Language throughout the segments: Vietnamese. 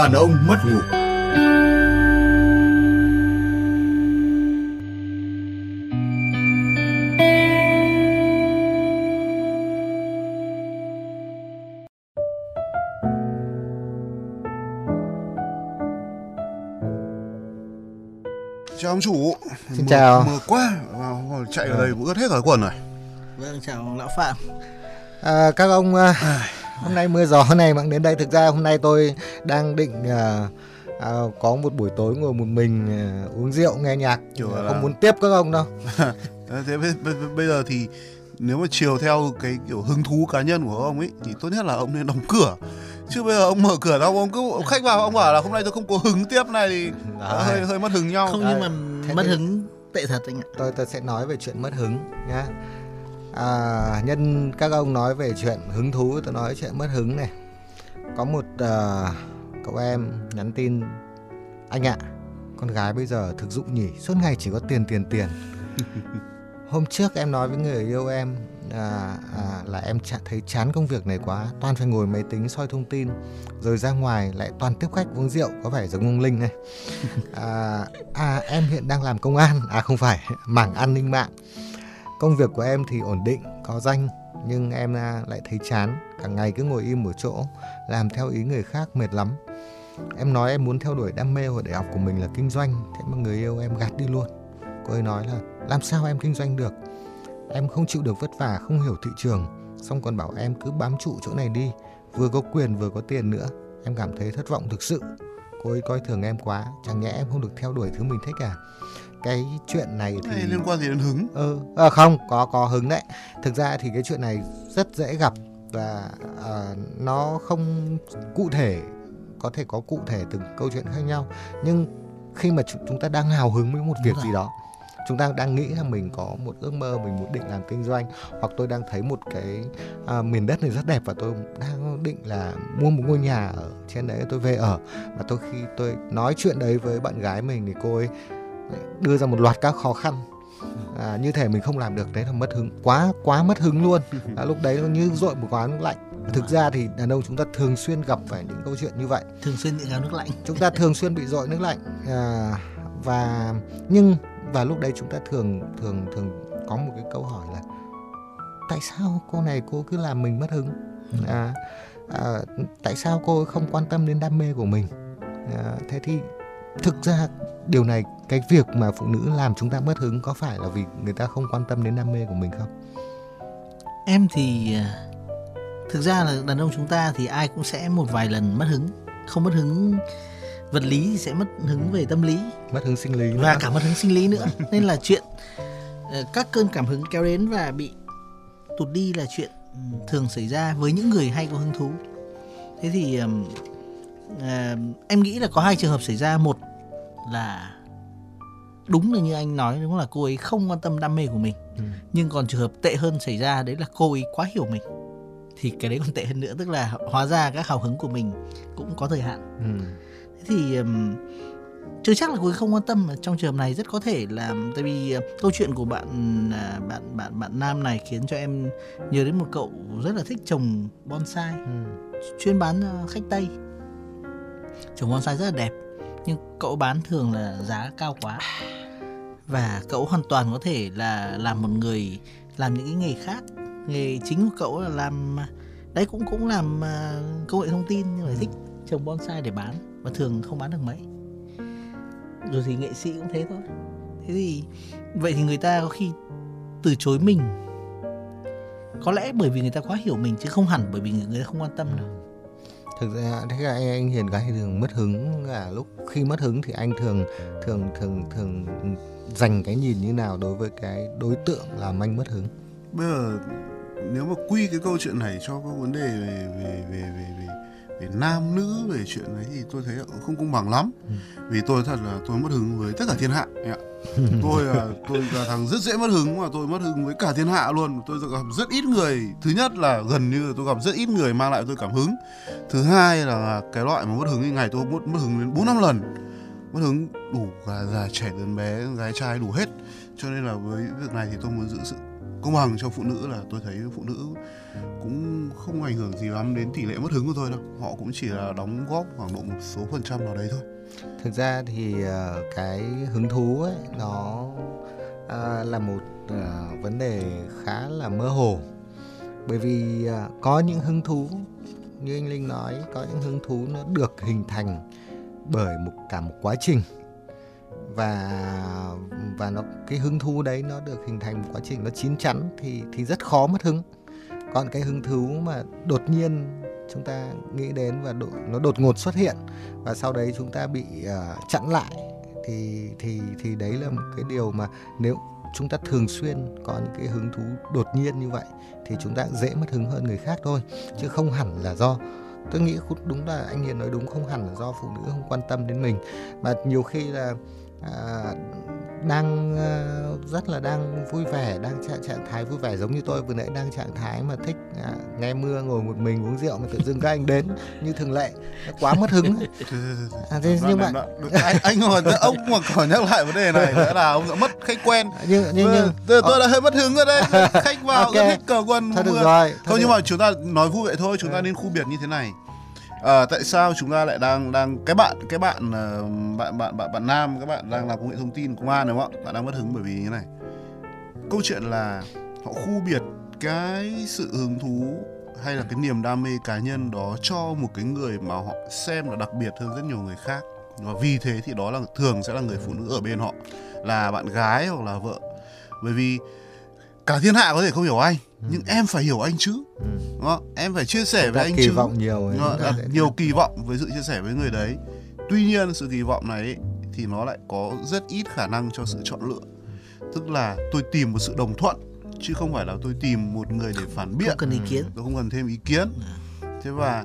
Đàn ông mất ngủ. Chào ông chủ. Xin chào. Mưa quá. Vào- Chạy ở đây cũng ướt hết cả quần rồi. Vâng, chào lão Phạm. À, các ông à, hôm nay mưa gió này bạn đến đây. Thực ra hôm nay tôi đang định à, à, có một buổi tối ngồi một mình à, uống rượu nghe nhạc Kiểu không là- muốn tiếp các ông đâu. Thế thế bây, bây, bây giờ thì Nếu mà chiều theo cái kiểu hứng thú cá nhân của ông ấy Thì tốt nhất là ông nên đóng cửa. Chứ bây giờ ông mở cửa ra ông cứ ông khách vào ông bảo là hôm nay tôi không có hứng tiếp này thì Đấy. hơi hơi mất hứng nhau. Không Đấy, nhưng mà thế mất thì- hứng tệ thật anh ạ. tôi tôi sẽ nói về chuyện mất hứng nhá. À, nhân các ông nói về chuyện hứng thú tôi nói chuyện mất hứng này có một à, cậu em nhắn tin anh ạ con gái bây giờ thực dụng nhỉ suốt ngày chỉ có tiền tiền tiền. Hôm trước em nói với người yêu em à, à, là em chả thấy chán công việc này quá toàn phải ngồi máy tính soi thông tin rồi ra ngoài lại toàn tiếp khách uống rượu có vẻ giống ông linh này. À, à em hiện đang làm công an à không phải mảng an ninh mạng. Công việc của em thì ổn định có danh nhưng em à, lại thấy chán. Cả ngày cứ ngồi im một chỗ, làm theo ý người khác, mệt lắm. Em nói em muốn theo đuổi đam mê hồi đại học của mình là kinh doanh. Thế mà người yêu em gạt đi luôn. Cô ấy nói là, làm sao em kinh doanh được? Em không chịu được vất vả, không hiểu thị trường. Xong còn bảo em cứ bám trụ chỗ này đi. Vừa có quyền vừa có tiền nữa. Em cảm thấy thất vọng thực sự. Cô ấy coi thường em quá. Chẳng nhẽ em không được theo đuổi thứ mình thích à? Cái chuyện này thì Này liên quan gì đến hứng? Ừ à, không có có hứng đấy. Thực ra thì cái chuyện này rất dễ gặp và à, nó không cụ thể có thể có cụ thể từng câu chuyện khác nhau. Nhưng khi mà chúng, ta đang hào hứng với một việc Đúng gì đó chúng ta đang nghĩ là mình có một ước mơ mình muốn định làm kinh doanh hoặc tôi đang thấy một cái à, miền đất này rất đẹp và tôi đang định là mua một ngôi nhà ở trên đấy tôi về ở. Và tôi khi tôi nói chuyện đấy với bạn gái mình thì cô ấy đưa ra một loạt các khó khăn. À, như thể mình không làm được đấy là mất hứng quá quá mất hứng luôn. À, lúc đấy nó như dội một quán nước lạnh. Thực ra thì đàn ông chúng ta thường xuyên gặp phải những câu chuyện như vậy. Thường xuyên bị gáo nước lạnh. chúng ta thường xuyên bị dội nước lạnh à, và nhưng và lúc đấy chúng ta thường thường thường có một cái câu hỏi là tại sao cô này cô cứ làm mình mất hứng? À, à, tại sao cô không quan tâm đến đam mê của mình? À, thế thì thực ra điều này cái việc mà phụ nữ làm chúng ta mất hứng có phải là vì người ta không quan tâm đến đam mê của mình không Em thì à, thực ra là đàn ông chúng ta thì ai cũng sẽ một vài lần mất hứng. Không mất hứng vật lý thì sẽ mất hứng về tâm lý mất hứng sinh lý nữa. và cả mất hứng sinh lý nữa. Nên là chuyện ờ, các cơn cảm hứng kéo đến và bị tụt đi là chuyện ừ, thường xảy ra với những người hay có hứng thú. Thế thì à, em nghĩ là có hai trường hợp xảy ra. Một là đúng là như anh nói đúng là cô ấy không quan tâm đam mê của mình Ừ. nhưng còn trường hợp tệ hơn xảy ra đấy là cô ấy quá hiểu mình thì cái đấy còn tệ hơn nữa tức là hóa ra các hào hứng của mình cũng có thời hạn Ừ. thế thì ừm, chưa chắc là cô ấy không quan tâm mà trong trường hợp này rất có thể là tại vì ờ, câu chuyện của bạn à, bạn bạn bạn nam này khiến cho em nhớ đến một cậu rất là thích trồng bonsai Ừ. chuyên bán ờ, khách tây trồng bonsai rất là đẹp, nhưng cậu bán thường là giá cao quá. Và cậu hoàn toàn có thể là làm một người, làm những cái nghề khác. Nghề chính của cậu là làm, đấy cũng cũng làm à, công nghệ thông tin, nhưng mà thích trồng bonsai để bán và thường không bán được mấy. Rồi thì nghệ sĩ cũng thế thôi. Thế thì, vậy thì người ta có khi từ chối mình. Có lẽ bởi vì người ta quá hiểu mình, chứ không hẳn bởi vì người ta không quan tâm đâu thực ra thế là anh, anh hiền gái thường mất hứng là lúc khi mất hứng thì anh thường thường thường thường dành cái nhìn như nào đối với cái đối tượng làm anh mất hứng? Bây giờ nếu mà quy cái câu chuyện này cho các vấn đề về về về về về, về nam nữ về chuyện đấy thì tôi thấy không công bằng lắm. Ừ. Vì tôi thật là tôi mất hứng với tất cả thiên hạ. ạ. tôi là tôi là thằng rất dễ mất hứng mà tôi mất hứng với cả thiên hạ luôn. Tôi gặp rất ít người. Thứ nhất là gần như tôi gặp rất ít người mang lại tôi cảm hứng. Thứ hai là cái loại mà mất hứng ngày tôi mất mất hứng đến bốn năm lần. Mất hứng đủ cả già trẻ lớn bé gái trai đủ hết. Cho nên là với việc này thì tôi muốn giữ sự công bằng cho phụ nữ là tôi thấy phụ nữ cũng không ảnh hưởng gì lắm đến tỷ lệ mất hứng của tôi đâu. Họ cũng chỉ là đóng góp khoảng độ một số phần trăm nào đấy thôi. Thực ra thì ờ, cái hứng thú ấy, nó ờ, là một ờ, vấn đề khá là mơ hồ. Bởi vì có những hứng thú, như anh linh nói, có những hứng thú nó được hình thành bởi một, cả một quá trình. Và và nó, cái hứng thú đấy nó được hình thành một quá trình nó chín chắn thì thì rất khó mất hứng còn cái hứng thú mà đột nhiên chúng ta nghĩ đến và đột, nó đột ngột xuất hiện và sau đấy chúng ta bị uh, chặn lại thì thì thì đấy là một cái điều mà nếu chúng ta thường xuyên có những cái hứng thú đột nhiên như vậy thì chúng ta dễ mất hứng hơn người khác thôi chứ không hẳn là do tôi nghĩ đúng là anh Hiền nói đúng không hẳn là do phụ nữ không quan tâm đến mình mà nhiều khi là à, đang à, rất là đang vui vẻ đang trạng trạng thái vui vẻ giống như tôi vừa nãy đang trạng thái mà thích à, nghe mưa ngồi một mình uống rượu mà tự dưng các anh đến như thường lệ quá mất hứng. À, thế nhưng mà anh anh mà ông mà còn nhắc lại vấn đề này sẽ là ông đã mất khách quen nhưng nhưng nhưng tôi, tôi đã hơi mất hứng rồi đấy khách vào Ok. rất thích cờ quân thôi được rồi thôi nhưng được. mà chúng ta nói vui vậy thôi chúng ta Ừ. nên khu biệt như thế này à, tại sao chúng ta lại đang đang cái bạn cái bạn ờ, bạn bạn bạn bạn nam các bạn đang làm công nghệ thông tin công an đúng không ạ? Bạn đang mất hứng bởi vì như này. Câu chuyện là họ khu biệt cái sự hứng thú hay là cái niềm đam mê cá nhân đó cho một cái người mà họ xem là đặc biệt hơn rất nhiều người khác. Và vì thế thì đó là thường sẽ là người phụ nữ ở bên họ là bạn gái hoặc là vợ. Bởi vì cả thiên hạ có thể không hiểu anh nhưng em phải hiểu anh chứ. Ừ. đúng không? em phải chia sẻ với anh kỳ chứ. vọng nhiều ấy, đặt nhiều kỳ vọng với sự chia sẻ với người đấy. Tuy nhiên sự kỳ vọng này ấy, thì nó lại có rất ít khả năng cho sự chọn lựa. Tức là tôi tìm một sự đồng thuận chứ không phải là tôi tìm một người để phản biện. Không cần ý Ừ. kiến. tôi không cần thêm ý kiến. Thế và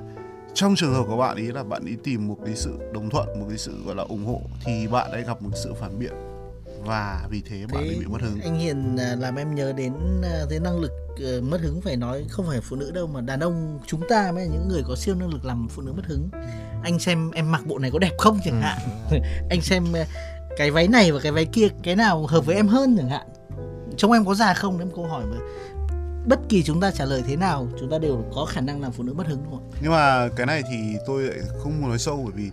trong trường hợp của bạn ý là bạn ý tìm một cái sự đồng thuận một cái sự gọi là ủng hộ thì bạn ấy gặp một sự phản biện và vì thế bạn ấy Thế bị mất hứng. anh Hiền à, làm em nhớ đến à, cái năng lực ờ, mất hứng phải nói không phải phụ nữ đâu mà đàn ông chúng ta mới là những người có siêu năng lực làm phụ nữ mất hứng. Anh xem em mặc bộ này có đẹp không chẳng hạn. Anh xem ờ, cái váy này và cái váy kia cái nào hợp với em hơn chẳng hạn. Trông em có già không đấy một câu hỏi mà bất kỳ chúng ta trả lời thế nào chúng ta đều có khả năng làm phụ nữ mất hứng đúng không nhưng mà cái này thì tôi lại không muốn nói sâu bởi vì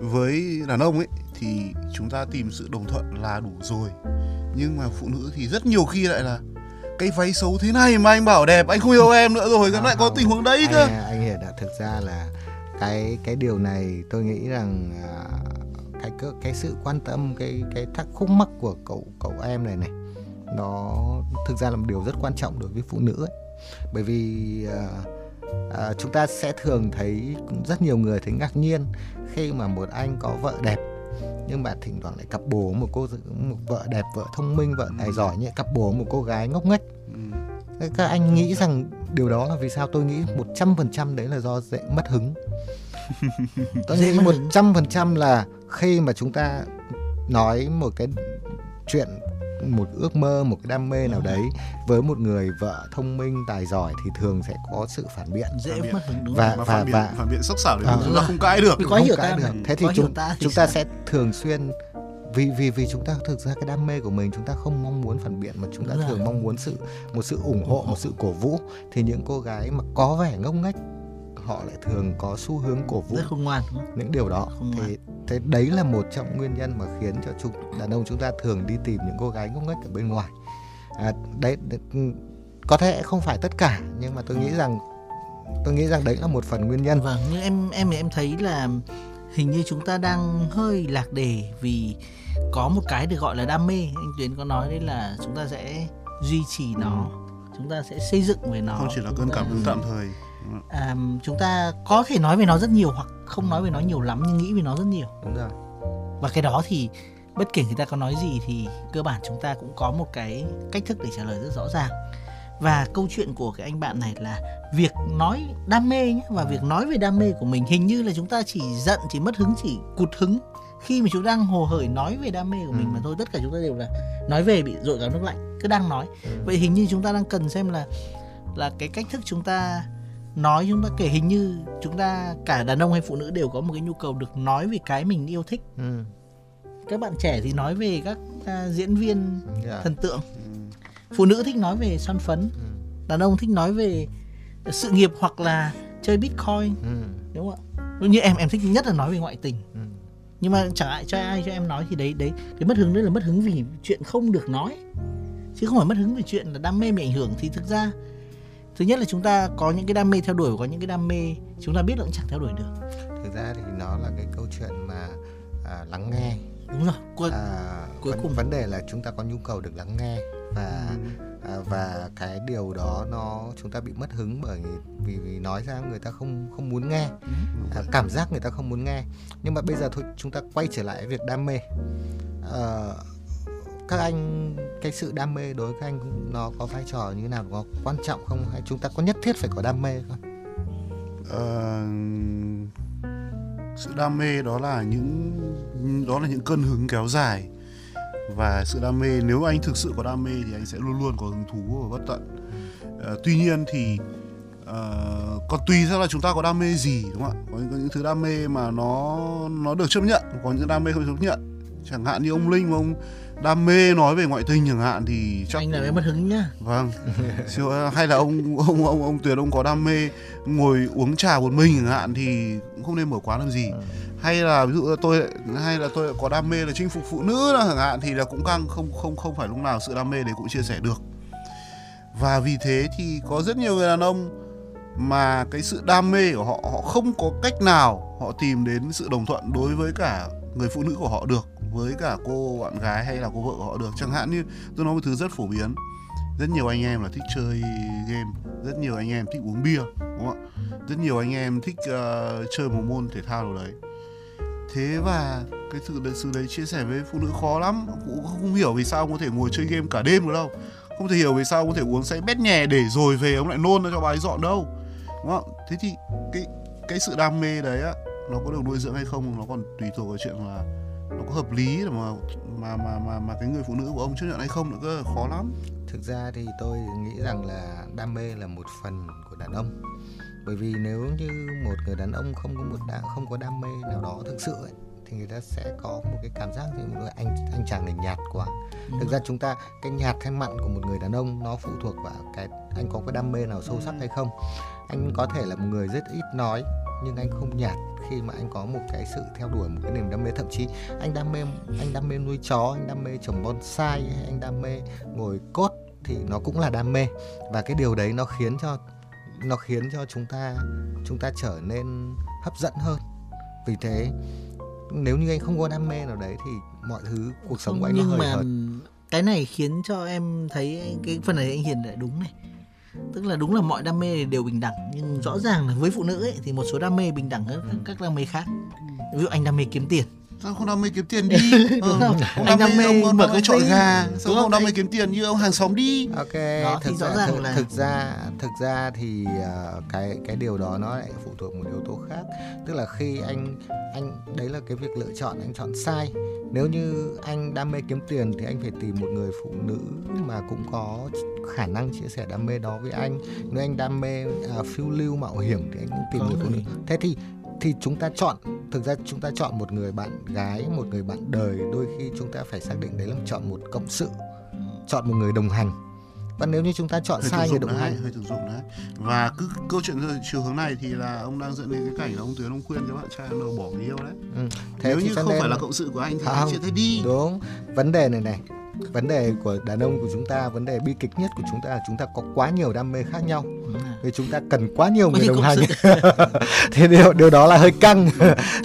với đàn ông ấy thì chúng ta tìm sự đồng thuận là đủ rồi. Nhưng mà phụ nữ thì rất nhiều khi lại là cái váy xấu thế này mà anh bảo đẹp anh không yêu em nữa rồi Không, lại có tình huống đấy cơ. anh, anh hiểu đã. Thực ra là cái cái điều này tôi nghĩ rằng à, cái cái, cái sự quan tâm cái cái thắc khúc mắc của cậu cậu em này này nó thực ra là một điều rất quan trọng đối với phụ nữ ấy. bởi vì à, à, chúng ta sẽ thường thấy rất nhiều người thấy ngạc nhiên khi mà một anh có vợ đẹp nhưng mà thỉnh thoảng lại cặp bồ một cô một vợ đẹp vợ thông minh vợ tài giỏi như cặp bồ một cô gái ngốc nghếch ừ. Các anh nghĩ rằng điều đó là vì sao tôi nghĩ 100% đấy là do dễ mất hứng. tôi nghĩ mất hứng. 100% là khi mà chúng ta nói một cái chuyện một ước mơ, một cái đam mê nào đấy với một người vợ thông minh, tài giỏi thì thường sẽ có sự phản biện. dễ Phản biện. mất đúng Và- không và và- phản biện và- phản biện sắc sảo thì À. chúng ta không cãi được Không hiểu cãi ta được. Thế thì chúng ta thì chúng ta sẽ thường xuyên vì vì vì chúng ta thực ra cái đam mê của mình chúng ta không mong muốn phản biện mà chúng ta Đúng rồi. thường mong muốn sự một sự ủng hộ một sự cổ vũ thì những cô gái mà có vẻ ngốc nghếch họ lại thường có xu hướng cổ vũ rất khôn ngoan đúng không? những điều đó Không thì thế đấy là một trong nguyên nhân mà khiến cho chúng đàn ông chúng ta thường đi tìm những cô gái ngốc nghếch ở bên ngoài à, đấy, đấy ừ, có thể không phải tất cả nhưng mà tôi nghĩ rằng tôi nghĩ rằng đấy là một phần nguyên nhân Vâng, nhưng em em thì em thấy là hình như chúng ta đang hơi lạc đề vì có một cái được gọi là đam mê. Anh Tuyến có nói đấy là chúng ta sẽ duy trì nó, chúng ta sẽ xây dựng về nó. không chỉ là cơn cảm hứng tạm thời À, chúng ta có thể nói về nó rất nhiều hoặc không nói về nó nhiều lắm nhưng nghĩ về nó rất nhiều. đúng rồi Và cái đó thì bất kể người ta có nói gì thì cơ bản chúng ta cũng có một cái cách thức để trả lời rất rõ ràng. Và câu chuyện của cái anh bạn này là việc nói đam mê nhé và việc nói về đam mê của mình hình như là chúng ta chỉ giận chỉ mất hứng chỉ cụt hứng khi mà chúng đang hồ hởi nói về đam mê của mình Ừ. mà thôi tất cả chúng ta đều là nói về bị dội gáo nước lạnh cứ đang nói vậy hình như chúng ta đang cần xem là là cái cách thức chúng ta nói chúng ta kể hình như chúng ta cả đàn ông hay phụ nữ đều có một cái nhu cầu được nói về cái mình yêu thích. Ừ. các bạn trẻ thì nói về các à, diễn viên yeah. thần tượng. Ừ. phụ nữ thích nói về son phấn. Ừ, đàn ông thích nói về sự nghiệp hoặc là chơi bitcoin. Ừ, đúng không ạ? Như em em thích nhất là nói về ngoại tình. Ừ. nhưng mà chẳng ai cho ai cho em nói thì đấy đấy cái mất hứng đấy là mất hứng vì chuyện không được nói. Chứ không phải mất hứng vì chuyện là đam mê bị ảnh hưởng. Thì thực ra thứ nhất là chúng ta có những cái đam mê theo đuổi và có những cái đam mê chúng ta biết là cũng chẳng theo đuổi được. Thực ra thì nó là cái câu chuyện mà à, lắng nghe. Đúng rồi Cuối- à, cuối vấn, cùng. vấn đề là chúng ta có nhu cầu được lắng nghe và à, và cái điều đó nó chúng ta bị mất hứng bởi vì vì nói ra người ta không không muốn nghe. À, cảm giác người ta không muốn nghe. Nhưng mà bây giờ thôi chúng ta quay trở lại việc đam mê. Ờ, các anh cái sự đam mê đối với các anh nó có vai trò như thế nào có quan trọng không? Hay chúng ta có nhất thiết phải có đam mê không? Ờ, sự đam mê đó là những đó là những cơn hứng kéo dài. Và sự đam mê nếu anh thực sự có đam mê thì anh sẽ luôn luôn có hứng thú và bất tận. Ờ, tuy nhiên thì Uh, còn tùy theo là chúng ta có đam mê gì đúng không ạ? Có những, có những thứ đam mê mà nó nó được chấp nhận có những đam mê không được chấp nhận. Chẳng hạn như ông linh mà ông đam mê nói về ngoại tình chẳng hạn thì chắc anh là cái mất hứng nhá. Vâng. Hay là ông ông ông ông tuyệt ông có đam mê ngồi uống trà một mình chẳng hạn thì cũng không nên mở quán làm gì. Hay là ví dụ là tôi hay là tôi có đam mê là chinh phục phụ nữ là chẳng hạn thì là cũng căng không không không phải lúc nào sự đam mê đấy cũng chia sẻ được. Và vì thế thì có rất nhiều người đàn ông mà cái sự đam mê của họ họ không có cách nào họ tìm đến sự đồng thuận đối với cả người phụ nữ của họ được với cả cô bạn gái hay là cô vợ của họ được. Chẳng hạn như tôi nói một thứ rất phổ biến. Rất nhiều anh em là thích chơi game. Rất nhiều anh em thích uống bia đúng không ạ? Rất nhiều anh em thích uh, chơi một môn thể thao nào đấy. Thế và cái sự sự đấy chia sẻ với phụ nữ khó lắm. Cũng không hiểu vì sao ông có thể ngồi chơi game cả đêm được đâu. Không thể hiểu vì sao ông có thể uống say bét nhè để rồi về ông lại nôn ra cho bà ấy dọn đâu đúng không thế thì cái cái sự đam mê đấy á nó có được nuôi dưỡng hay không? Nó còn tùy thuộc vào chuyện là nó có hợp lý mà mà mà mà mà cái người phụ nữ của ông chấp nhận hay không nữa cơ khó lắm. Thực ra thì tôi nghĩ rằng là đam mê là một phần của đàn ông. Bởi vì nếu như một người đàn ông không có một đa, không có đam mê nào đó thực sự ấy, thì người ta sẽ có một cái cảm giác như một người anh anh chàng này nhạt quá. Thực ra chúng ta cái nhạt hay mặn của một người đàn ông nó phụ thuộc vào cái anh có cái đam mê nào sâu sắc hay không. Anh có thể là một người rất ít nói nhưng anh không nhạt khi mà anh có một cái sự theo đuổi một cái niềm đam mê. Thậm chí anh đam mê anh đam mê nuôi chó anh đam mê trồng bonsai hay anh đam mê ngồi cốt thì nó cũng là đam mê. Và cái điều đấy nó khiến cho nó khiến cho chúng ta chúng ta trở nên hấp dẫn hơn. Vì thế nếu như anh không có đam mê nào đấy thì mọi thứ cuộc sống của anh nó nhưng hơi mà hợt. cái này khiến cho em thấy cái phần này anh hiền lại đúng này tức là đúng là mọi đam mê đều bình đẳng nhưng rõ ràng là với phụ nữ ấy thì một số đam mê bình đẳng hơn các- đam mê khác. Ví dụ anh đam mê kiếm tiền sao không đam mê kiếm tiền đi ừ. không? ông Anh đam mê ông, mở cái ty. gà Đúng sao không? đam mê kiếm tiền như ông hàng xóm đi ok Đó, thì thực rõ ra ràng thực, là- thực ra thực ra thì ờ, cái cái điều đó nó lại phụ thuộc một yếu tố khác tức là khi anh anh đấy là cái việc lựa chọn anh chọn sai nếu như anh đam mê kiếm tiền thì anh phải tìm một người phụ nữ mà cũng có khả năng chia sẻ đam mê đó với anh nếu anh đam mê à, phiêu lưu mạo hiểm thì anh cũng tìm người phụ nữ người. thế thì thì chúng ta chọn thực ra chúng ta chọn một người bạn gái một người bạn đời đôi khi chúng ta phải xác định đấy là chọn một cộng sự chọn một người đồng hành và nếu như chúng ta chọn hơi sai người đồng đấy hành hơi thực dụng đấy và cứ câu chuyện chiều hướng này thì là ông đang dẫn đến cái cảnh là ông tuyến ông khuyên cho bạn trai ông đầu bỏ người yêu đấy ừ. thế nếu như không phải là cộng sự của anh thì Không. anh chia tay đi đúng vấn đề này này vấn đề của đàn ông của chúng ta vấn đề bi kịch nhất của chúng ta là chúng ta có quá nhiều đam mê khác nhau. Vì chúng ta cần quá nhiều người đồng hành. thì điều điều đó là hơi căng.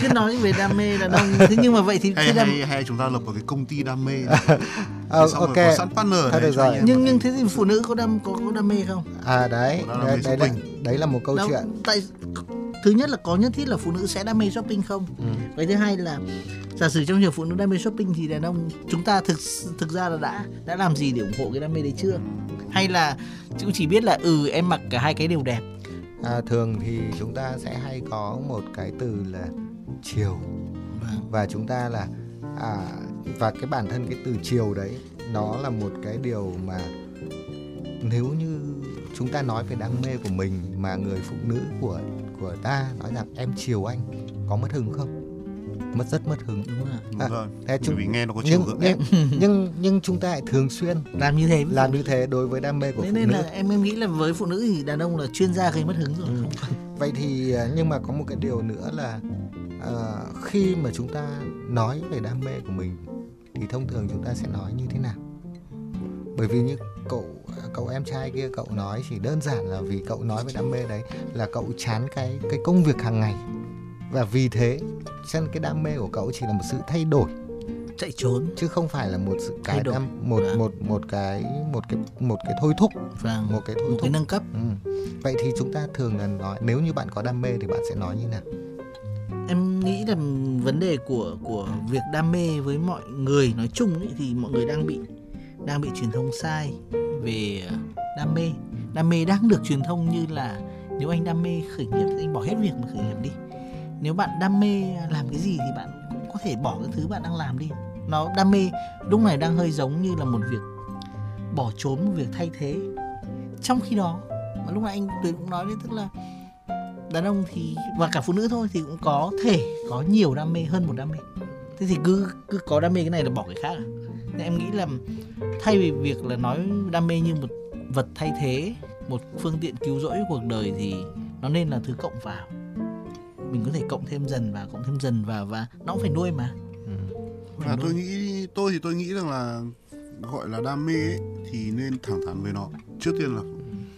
Cứ nói về đam mê đàn ông thế nhưng mà vậy thì hay, đam... hay, hay chúng ta lập một cái công ty đam mê. Ờ, xong ok. rồi có sẵn partner Thôi được rồi. nhưng nhưng thế thì phụ nữ có đam có, có đam mê không? À đấy đấy, đấy là đấy là một câu Đâu, chuyện. tại thứ nhất là có nhất thiết là phụ nữ sẽ đam mê shopping không? Ừ. cái thứ hai là giả sử trong trường phụ nữ đam mê shopping thì đàn ông chúng ta thực thực ra là đã đã làm gì để ủng hộ cái đam mê đấy chưa? Hay là cũng chỉ biết là ừ em mặc cả hai cái đều đẹp? À, thường thì chúng ta sẽ hay có một cái từ là chiều. Vâng. và chúng ta là à, và cái bản thân cái từ chiều đấy nó là một cái điều mà nếu như chúng ta nói về đam mê của mình mà người phụ nữ của của ta nói rằng em chiều anh có mất hứng không mất rất mất hứng đúng rồi đúng À, rồi thế bởi chúng vì nghe nó có chiều nhưng hướng nhưng, nhưng nhưng chúng ta lại thường xuyên làm như thế làm như thế đối với đam mê của Thế phụ nên nữ. là em em nghĩ là với phụ nữ thì đàn ông là chuyên gia gây mất hứng rồi. Ừ. vậy thì à, nhưng mà có một cái điều nữa là à, khi mà chúng ta nói về đam mê của mình thì thông thường chúng ta sẽ nói như thế nào? Bởi vì như cậu cậu em trai kia cậu nói chỉ đơn giản là vì cậu nói về đam mê đấy là cậu chán cái cái công việc hàng ngày và vì thế cho nên cái đam mê của cậu chỉ là một sự thay đổi. Chạy trốn. Chứ không phải là một sự cái đam một Vâng. một một cái một cái một cái thôi thúc. Và một cái thôi một thúc. cái nâng cấp. Ừ. vậy thì chúng ta thường là nói nếu như bạn có đam mê thì bạn sẽ nói như nào? Em nghĩ là vấn đề của của việc đam mê với mọi người nói chung ấy, thì mọi người đang bị đang bị truyền thông sai về ờ, đam mê. Đam mê đang được truyền thông như là nếu anh đam mê khởi nghiệp thì anh bỏ hết việc mà khởi nghiệp đi nếu bạn đam mê làm cái gì thì bạn cũng có thể bỏ cái thứ bạn đang làm đi. Nó đam mê, lúc này đang hơi giống như là một việc bỏ trốn, một việc thay thế. Trong khi đó, mà lúc nãy anh Tuyền cũng nói đấy, tức là đàn ông thì, và cả phụ nữ thôi thì cũng có thể có nhiều đam mê hơn một đam mê. Thế thì cứ cứ có đam mê cái này là bỏ cái khác à? Nên em nghĩ là thay vì việc là nói đam mê như một vật thay thế, một phương tiện cứu rỗi cuộc đời thì nó nên là thứ cộng vào mình có thể cộng thêm dần vào cộng thêm dần vào và nó cũng phải nuôi mà. Ừ. Phải và nuôi. tôi nghĩ tôi thì tôi nghĩ rằng là gọi là đam mê ấy, thì nên thẳng thắn với nó. Trước tiên là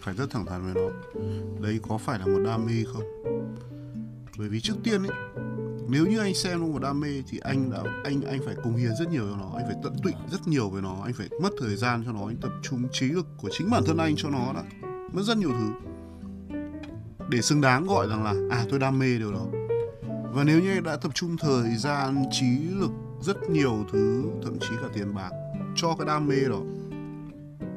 phải rất thẳng thắn với nó. Đấy có phải là một đam mê không? Bởi vì trước tiên ấy nếu như anh xem nó một đam mê thì anh đã anh anh phải cống hiến rất nhiều cho nó anh phải tận tụy rất nhiều với nó anh phải mất thời gian cho nó anh tập trung trí lực của chính bản thân anh cho nó đã. Mất rất nhiều thứ để xứng đáng gọi rằng là à tôi đam mê điều đó. Và nếu như anh đã tập trung thời gian, trí lực, rất nhiều thứ, thậm chí cả tiền bạc cho cái đam mê đó.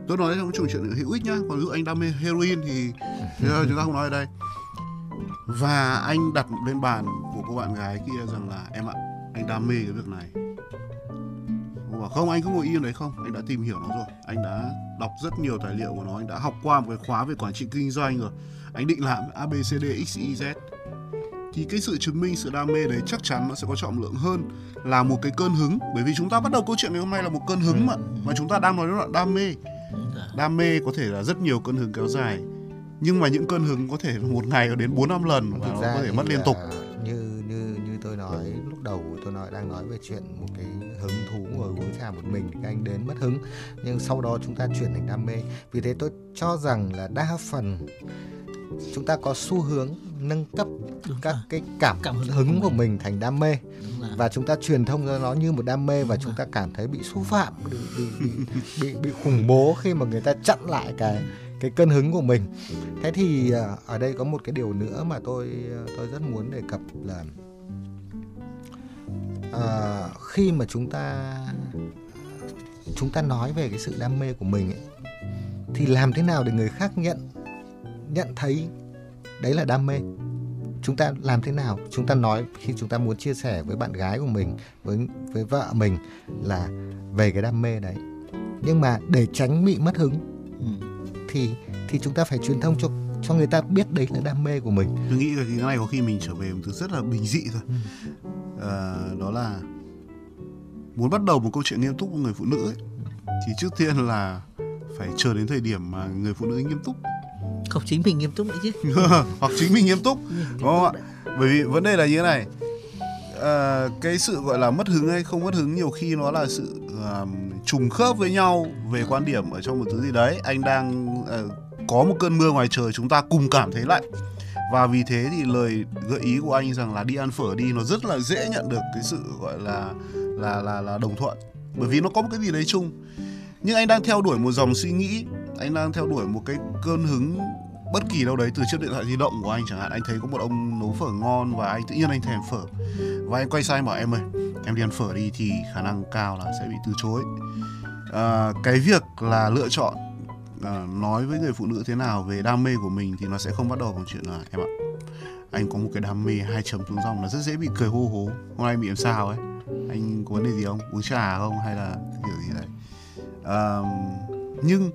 Tôi nói trong chung chuyện hữu ích nhá, còn ví dụ anh đam mê heroin thì thì chúng ta không nói ở đây. Và anh đặt lên bàn của cô bạn gái kia rằng là, em ạ, anh đam mê cái việc này bảo không anh cứ ngồi yên đấy không? Anh đã tìm hiểu nó rồi. Anh đã đọc rất nhiều tài liệu của nó. Anh đã học qua một cái khóa về quản trị kinh doanh rồi. Anh định làm abcd xyz thì cái sự chứng minh sự đam mê đấy chắc chắn nó sẽ có trọng lượng hơn là một cái cơn hứng. Bởi vì chúng ta bắt đầu câu chuyện ngày hôm nay là một cơn hứng mà. Mà chúng ta đang nói đến là đam mê. Đam mê có thể là rất nhiều cơn hứng kéo dài. Nhưng mà những cơn hứng có thể một ngày đến 4 năm lần và nó có thể mất liên tục đầu tôi nói đang nói về chuyện một cái hứng thú ngồi uống trà một mình thì các anh đến mất hứng. Nhưng sau đó chúng ta chuyển thành đam mê. Vì thế tôi cho rằng là đa phần chúng ta có xu hướng nâng cấp Đúng các rồi. cái cảm, Cảm hứng. hứng của mình thành đam mê. Và chúng ta truyền thông ra nó như một đam mê và Đúng chúng ta cảm thấy bị xúc phạm bị bị bị, bị, bị khủng bố khi mà người ta chặn lại cái cái cơn hứng của mình. Thế thì à, ở đây có một cái điều nữa mà tôi à, tôi rất muốn đề cập là à, khi mà chúng ta chúng ta nói về cái sự đam mê của mình ấy, thì làm thế nào để người khác nhận nhận thấy đấy là đam mê? Chúng ta làm thế nào? Chúng ta nói khi chúng ta muốn chia sẻ với bạn gái của mình với với vợ mình là về cái đam mê đấy. Nhưng mà để tránh bị mất hứng Ừ. thì thì chúng ta phải truyền thông cho cho người ta biết đấy là đam mê của mình. Tôi nghĩ là cái này có khi mình trở về thứ rất là bình dị thôi. Ừ. Ờ, đó là muốn bắt đầu một câu chuyện nghiêm túc với người phụ nữ ấy, thì trước tiên là phải chờ đến thời điểm mà người phụ nữ nghiêm túc. Không chính mình nghiêm túc đấy chứ. Hoặc chính mình nghiêm túc. Đúng không ạ? bởi vì vấn đề là như thế này Ờ, cái sự gọi là mất hứng hay không mất hứng nhiều khi nó là sự ờ, trùng khớp với nhau về quan điểm ở trong một thứ gì đấy. Anh đang ờ, có một cơn mưa ngoài trời chúng ta cùng cảm thấy lạnh và vì thế thì lời gợi ý của anh rằng là đi ăn phở đi nó rất là dễ nhận được cái sự gọi là là là là đồng thuận. Bởi vì nó có một cái gì đấy chung. Nhưng anh đang theo đuổi một dòng suy nghĩ anh đang theo đuổi một cái cơn hứng bất kỳ đâu đấy từ chiếc điện thoại di động của anh chẳng hạn. Anh thấy có một ông nấu phở ngon và anh tự nhiên anh thèm phở. Và anh quay sang anh bảo em ơi em đi ăn phở đi thì khả năng cao là sẽ bị từ chối. À, cái việc là lựa chọn à, nói với người phụ nữ thế nào về đam mê của mình thì nó sẽ không bắt đầu bằng chuyện là em ạ anh có một cái đam mê hai chấm xuống dòng là rất dễ bị cười hô hố hôm nay bị làm sao ấy. Anh có vấn đề gì không? Uống trà không? Hay là kiểu gì đấy? À, nhưng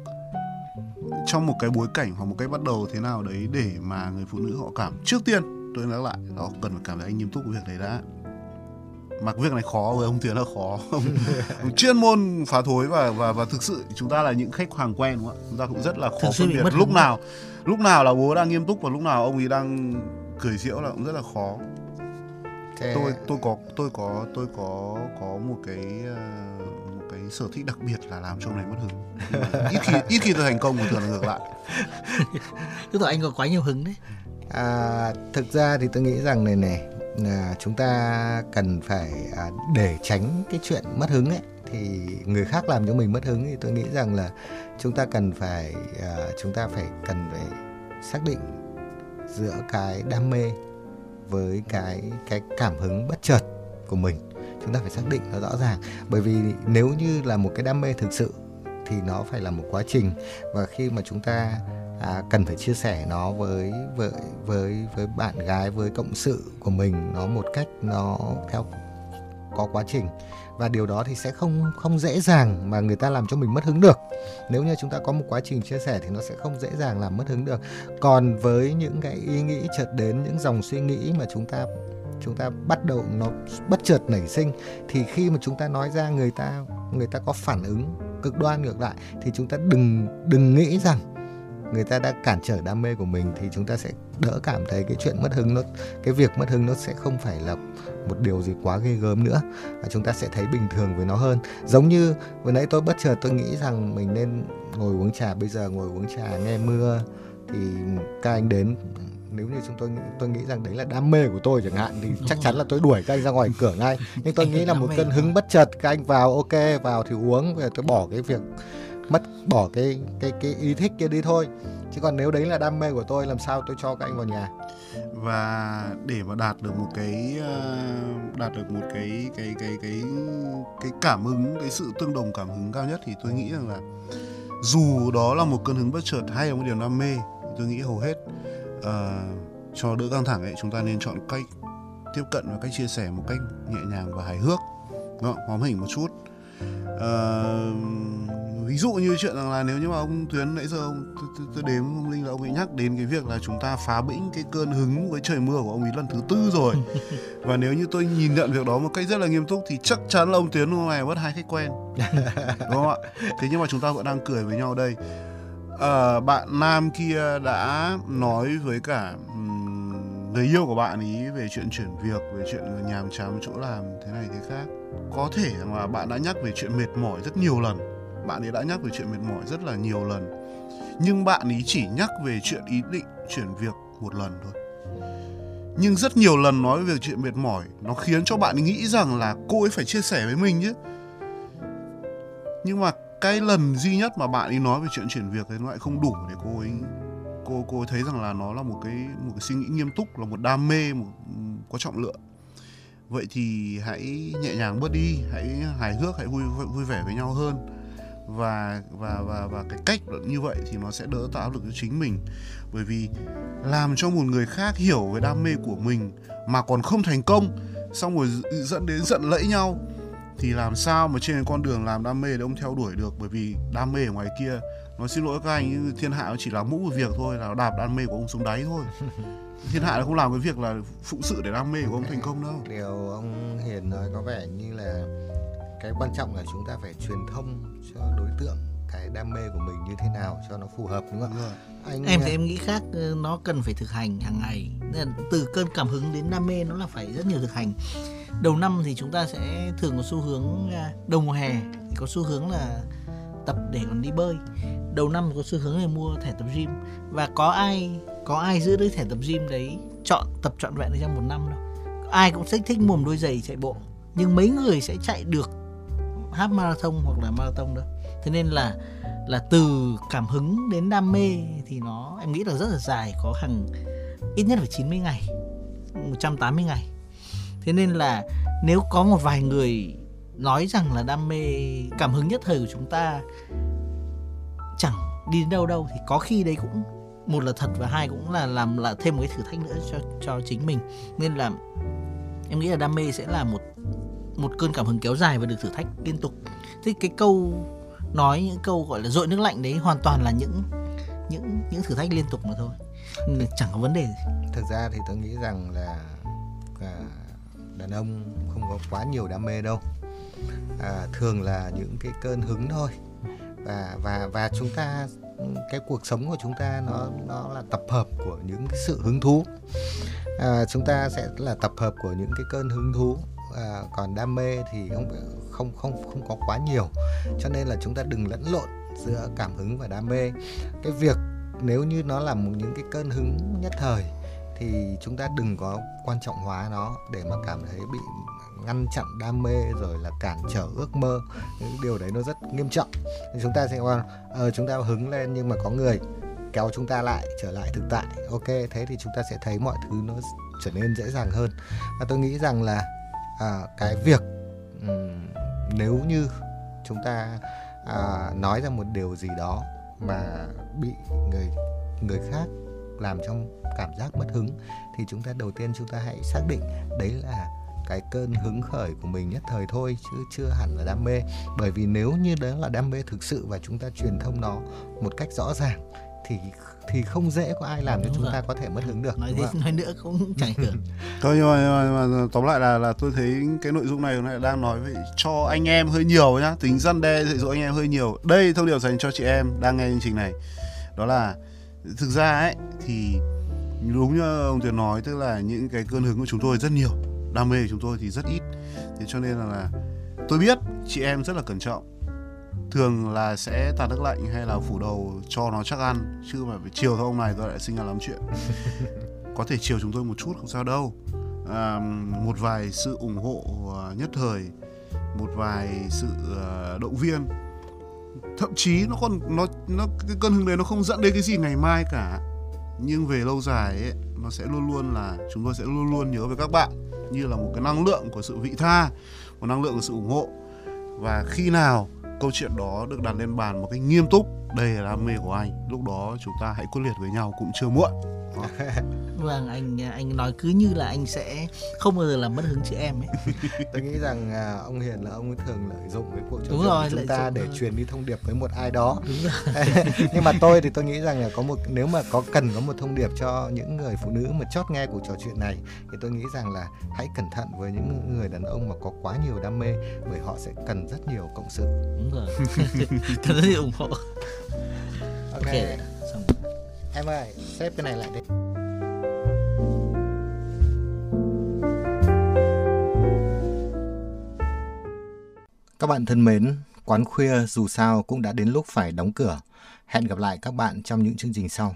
trong một cái bối cảnh hoặc một cái bắt đầu thế nào đấy để mà người phụ nữ họ cảm trước tiên tôi nói lại họ cần phải cảm thấy anh nghiêm túc với việc đấy đã mà việc này khó với ông Tiến là khó. Ông, ông chuyên môn phá thối và và và thực sự chúng ta là những khách hàng quen đúng không ạ? Chúng ta cũng rất là khó phân biệt. lúc nào lúc nào là bố đang nghiêm túc và lúc nào ông ấy đang cười giễu là cũng rất là khó. Thế tôi tôi có tôi có tôi có có một cái ờ, một cái sở thích đặc biệt là làm cho ông này mất hứng. Ít khi ít khi tôi thành công mà thường là ngược lại. Tức là anh có quá nhiều hứng đấy. À, thực ra thì tôi nghĩ rằng này này là chúng ta cần phải à, để tránh cái chuyện mất hứng ấy thì người khác làm cho mình mất hứng thì tôi nghĩ rằng là chúng ta cần phải à, chúng ta phải cần phải xác định giữa cái đam mê với cái cái cảm hứng bất chợt của mình. Chúng ta phải xác định nó rõ ràng. Bởi vì nếu như là một cái đam mê thực sự thì nó phải là một quá trình. Và khi mà chúng ta à, cần phải chia sẻ nó với với với với bạn gái với cộng sự của mình nó một cách nó theo có quá trình. Và điều đó thì sẽ không không dễ dàng mà người ta làm cho mình mất hứng được. Nếu như chúng ta có một quá trình chia sẻ thì nó sẽ không dễ dàng làm mất hứng được. Còn với những cái ý nghĩ chợt đến những dòng suy nghĩ mà chúng ta chúng ta bắt đầu nó bất chợt nảy sinh thì khi mà chúng ta nói ra người ta người ta có phản ứng cực đoan ngược lại thì chúng ta đừng đừng nghĩ rằng người ta đã cản trở đam mê của mình thì chúng ta sẽ đỡ cảm thấy cái chuyện mất hứng nó cái việc mất hứng nó sẽ không phải là một điều gì quá ghê gớm nữa. Và chúng ta sẽ thấy bình thường với nó hơn. Giống như vừa nãy tôi bất chợt tôi nghĩ rằng mình nên ngồi uống trà. Bây giờ ngồi uống trà nghe mưa thì các anh đến. Nếu như chúng tôi tôi nghĩ rằng đấy là đam mê của tôi chẳng hạn thì chắc chắn là tôi đuổi các anh ra ngoài cửa ngay. Nhưng tôi nghĩ là một cơn hứng bất chợt các anh vào ok vào thì uống về tôi bỏ cái việc mất bỏ cái cái cái ý thích kia đi thôi. Chứ còn nếu đấy là đam mê của tôi làm sao tôi cho các anh vào nhà? Và để mà đạt được một cái ờ, đạt được một cái cái cái cái cái cảm hứng cái sự tương đồng cảm hứng cao nhất thì tôi nghĩ rằng là dù đó là một cơn hứng bất chợt hay là một điều đam mê tôi nghĩ hầu hết uh, cho đỡ căng thẳng ấy chúng ta nên chọn cách tiếp cận và cách chia sẻ một cách nhẹ nhàng và hài hước. Đúng không? hóm hình một chút. Ờ, ví dụ như chuyện rằng là nếu như mà ông Tuyến nãy giờ ông tôi, đếm ông Linh là ông ấy nhắc đến cái việc là chúng ta phá bĩnh cái cơn hứng với trời mưa của ông ấy lần thứ tư rồi. Và nếu như tôi nhìn nhận việc đó một cách rất là nghiêm túc thì chắc chắn là ông Tuyến hôm nay mất hai khách quen. Đúng không ạ? Thế nhưng mà chúng ta vẫn đang cười với nhau đây. Ờ, bạn nam kia đã nói với cả người yêu của bạn ý về chuyện chuyển việc, về chuyện nhàm chán chỗ làm thế này thế khác. Có thể mà là bạn đã nhắc về chuyện mệt mỏi rất nhiều lần. Bạn ấy đã nhắc về chuyện mệt mỏi rất là nhiều lần. Nhưng bạn ý chỉ nhắc về chuyện ý định chuyển việc một lần thôi. Nhưng rất nhiều lần nói về chuyện mệt mỏi, nó khiến cho bạn nghĩ rằng là cô ấy phải chia sẻ với mình chứ. Nhưng mà cái lần duy nhất mà bạn ấy nói về chuyện chuyển việc thì nó lại không đủ để cô ấy cô cô thấy rằng là nó là một cái một cái suy nghĩ nghiêm túc, là một đam mê, một có trọng lượng. Vậy thì hãy nhẹ nhàng bớt đi, hãy hài hước, hãy vui vui vẻ với nhau hơn. Và và và và cái cách như vậy thì nó sẽ đỡ tạo áp lực cho chính mình. Bởi vì làm cho một người khác hiểu về đam mê của mình mà còn không thành công, xong rồi dẫn đến giận lẫy nhau thì làm sao mà trên con đường làm đam mê để ông theo đuổi được? Bởi vì đam mê ở ngoài kia nó xin lỗi các anh thiên hạ nó chỉ là mũ một việc thôi là đạp đam mê của ông xuống đáy thôi. Thiên hạ nó không làm cái việc là phụng sự để đam mê của ông thành công đâu. Điều ông Hiền nói có vẻ như là cái quan trọng là chúng ta phải truyền thông cho đối tượng cái đam mê của mình như thế nào cho nó phù hợp đúng không rồi. anh em thì em nghĩ khác ờ, nó cần phải thực hành hàng ngày. Nên là từ cơn cảm hứng đến đam mê nó là phải rất nhiều thực hành. Đầu năm thì chúng ta sẽ thường có xu hướng à, đầu mùa hè thì có xu hướng là tập để còn đi bơi. Đầu năm có xu hướng là mua thẻ tập gym. Và có ai có ai giữ được thẻ tập gym đấy chọn tập trọn vẹn được trong một năm đâu? Ai cũng thích thích mồm đôi giày chạy bộ nhưng mấy người sẽ chạy được half marathon hoặc là marathon đâu thế nên là là từ cảm hứng đến đam mê thì nó, em nghĩ là rất là dài, có hàng ít nhất phải 90 ngày 180 ngày. Thế nên là nếu có một vài người nói rằng là đam mê, cảm hứng nhất thời của chúng ta chẳng đi đến đâu đâu, thì có khi đấy cũng, một là thật và hai cũng là làm là thêm một cái thử thách nữa cho cho chính mình. Nên là em nghĩ là đam mê sẽ là một một cơn cảm hứng kéo dài và được thử thách liên tục. Thế cái câu nói những câu gọi là dội nước lạnh đấy hoàn toàn là những những những thử thách liên tục mà thôi. Là chẳng có vấn đề gì. Thực ra thì tôi nghĩ rằng là à, đàn ông không có quá nhiều đam mê đâu. À, thường là những cái cơn hứng thôi. Và và và chúng ta cái cuộc sống của chúng ta nó nó là tập hợp của những cái sự hứng thú. À, chúng ta sẽ là tập hợp của những cái cơn hứng thú à, còn đam mê thì không không không không có quá nhiều. Cho nên là chúng ta đừng lẫn lộn giữa cảm hứng và đam mê. Cái việc nếu như nó là một những cái cơn hứng nhất thời thì chúng ta đừng có quan trọng hóa nó để mà cảm thấy bị ngăn chặn đam mê rồi là cản trở ước mơ. Những điều đấy nó rất nghiêm trọng. Chúng ta sẽ uh, chúng ta hứng lên nhưng mà có người kéo chúng ta lại trở lại thực tại. Ok thế thì chúng ta sẽ thấy mọi thứ nó trở nên dễ dàng hơn. Và tôi nghĩ rằng là à, cái việc um, nếu như chúng ta à, nói ra một điều gì đó mà bị người người khác làm trong cảm giác mất hứng thì chúng ta đầu tiên chúng ta hãy xác định đấy là cái cơn hứng khởi của mình nhất thời thôi chứ chưa hẳn là đam mê. Bởi vì nếu như đó là đam mê thực sự và chúng ta truyền thông nó một cách rõ ràng thì thì không dễ có ai làm cho chúng rồi. ta có thể mất hứng được nói thế nói nữa cũng chẳng được thôi nhưng mà, nhưng mà, mà tóm lại là là tôi thấy cái nội dung này này đang nói về cho anh em hơi nhiều nhá. Tính răn đe dạy dỗ anh em hơi nhiều. Đây thông điệp dành cho chị em đang nghe chương trình này. Đó là thực ra ấy thì đúng như ông Tuyền nói tức là những cái cơn hứng của chúng tôi rất nhiều đam mê của chúng tôi thì rất ít. Thế cho nên là, là tôi biết chị em rất là cẩn trọng thường là sẽ tạt nước lạnh hay là phủ đầu cho nó chắc ăn chứ mà phải chiều thôi ông này tôi lại sinh ra lắm chuyện. Có thể chiều chúng tôi một chút không sao đâu. À, một vài sự ủng hộ à, nhất thời một vài sự uh, động viên. Thậm chí nó còn nó nó cái cơn hứng đấy nó không dẫn đến cái gì ngày mai cả. Nhưng về lâu dài ấy nó sẽ luôn luôn là chúng tôi sẽ luôn luôn nhớ về các bạn như là một cái năng lượng của sự vị tha một năng lượng của sự ủng hộ. Và khi nào câu chuyện đó được đặt lên bàn một cách nghiêm túc. Đây là đam mê của anh. Lúc đó chúng ta hãy quyết liệt với nhau cũng chưa muộn. vâng anh anh nói cứ như là anh sẽ không bao giờ làm mất hứng chị em ấy tôi nghĩ rằng à, ông hiền là ông thường lợi dụng cái cuộc trò chuyện của chúng ta để rồi. truyền đi thông điệp với một ai đó Đúng rồi. nhưng mà tôi thì tôi nghĩ rằng là có một nếu mà có cần có một thông điệp cho những người phụ nữ mà chót nghe cuộc trò chuyện này thì tôi nghĩ rằng là hãy cẩn thận với những người đàn ông mà có quá nhiều đam mê bởi họ sẽ cần rất nhiều cộng sự đúng rồi cần rất nhiều ủng hộ ok, okay. Xong em ơi xếp cái này lại đi Các bạn thân mến, quán khuya dù sao cũng đã đến lúc phải đóng cửa. Hẹn gặp lại các bạn trong những chương trình sau.